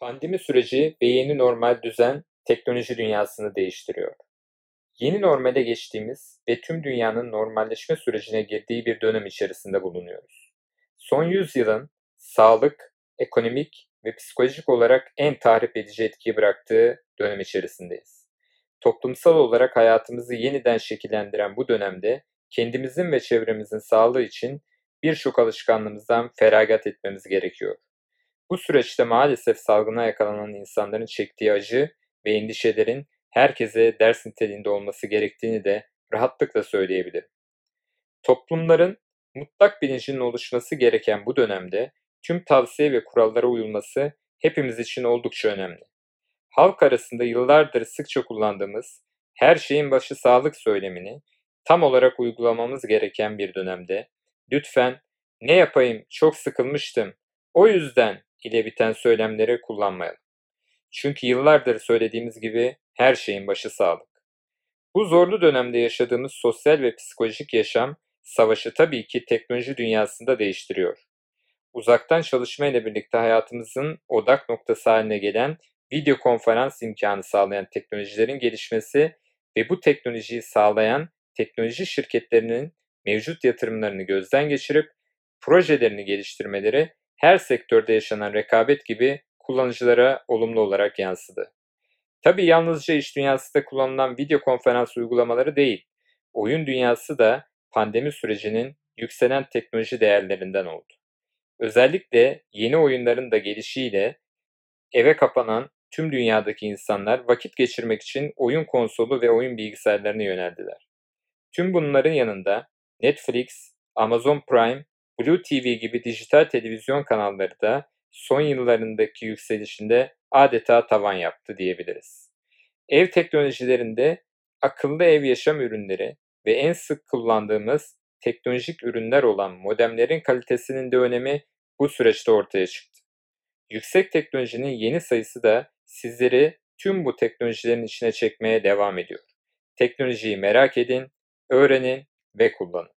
Pandemi süreci ve yeni normal düzen teknoloji dünyasını değiştiriyor. Yeni normale geçtiğimiz ve tüm dünyanın normalleşme sürecine girdiği bir dönem içerisinde bulunuyoruz. Son yüzyılın sağlık, ekonomik ve psikolojik olarak en tahrip edici etkiyi bıraktığı dönem içerisindeyiz. Toplumsal olarak hayatımızı yeniden şekillendiren bu dönemde kendimizin ve çevremizin sağlığı için birçok alışkanlığımızdan feragat etmemiz gerekiyor. Bu süreçte maalesef salgına yakalanan insanların çektiği acı ve endişelerin herkese ders niteliğinde olması gerektiğini de rahatlıkla söyleyebilirim. Toplumların mutlak bilincinin oluşması gereken bu dönemde tüm tavsiye ve kurallara uyulması hepimiz için oldukça önemli. Halk arasında yıllardır sıkça kullandığımız her şeyin başı sağlık söylemini tam olarak uygulamamız gereken bir dönemde lütfen ne yapayım çok sıkılmıştım o yüzden ile biten söylemleri kullanmayalım. Çünkü yıllardır söylediğimiz gibi her şeyin başı sağlık. Bu zorlu dönemde yaşadığımız sosyal ve psikolojik yaşam savaşı tabii ki teknoloji dünyasında değiştiriyor. Uzaktan çalışma ile birlikte hayatımızın odak noktası haline gelen video konferans imkanı sağlayan teknolojilerin gelişmesi ve bu teknolojiyi sağlayan teknoloji şirketlerinin mevcut yatırımlarını gözden geçirip projelerini geliştirmeleri her sektörde yaşanan rekabet gibi kullanıcılara olumlu olarak yansıdı. Tabi yalnızca iş dünyasında kullanılan video konferans uygulamaları değil, oyun dünyası da pandemi sürecinin yükselen teknoloji değerlerinden oldu. Özellikle yeni oyunların da gelişiyle eve kapanan tüm dünyadaki insanlar vakit geçirmek için oyun konsolu ve oyun bilgisayarlarına yöneldiler. Tüm bunların yanında Netflix, Amazon Prime Blue TV gibi dijital televizyon kanalları da son yıllarındaki yükselişinde adeta tavan yaptı diyebiliriz. Ev teknolojilerinde akıllı ev yaşam ürünleri ve en sık kullandığımız teknolojik ürünler olan modemlerin kalitesinin de önemi bu süreçte ortaya çıktı. Yüksek teknolojinin yeni sayısı da sizleri tüm bu teknolojilerin içine çekmeye devam ediyor. Teknolojiyi merak edin, öğrenin ve kullanın.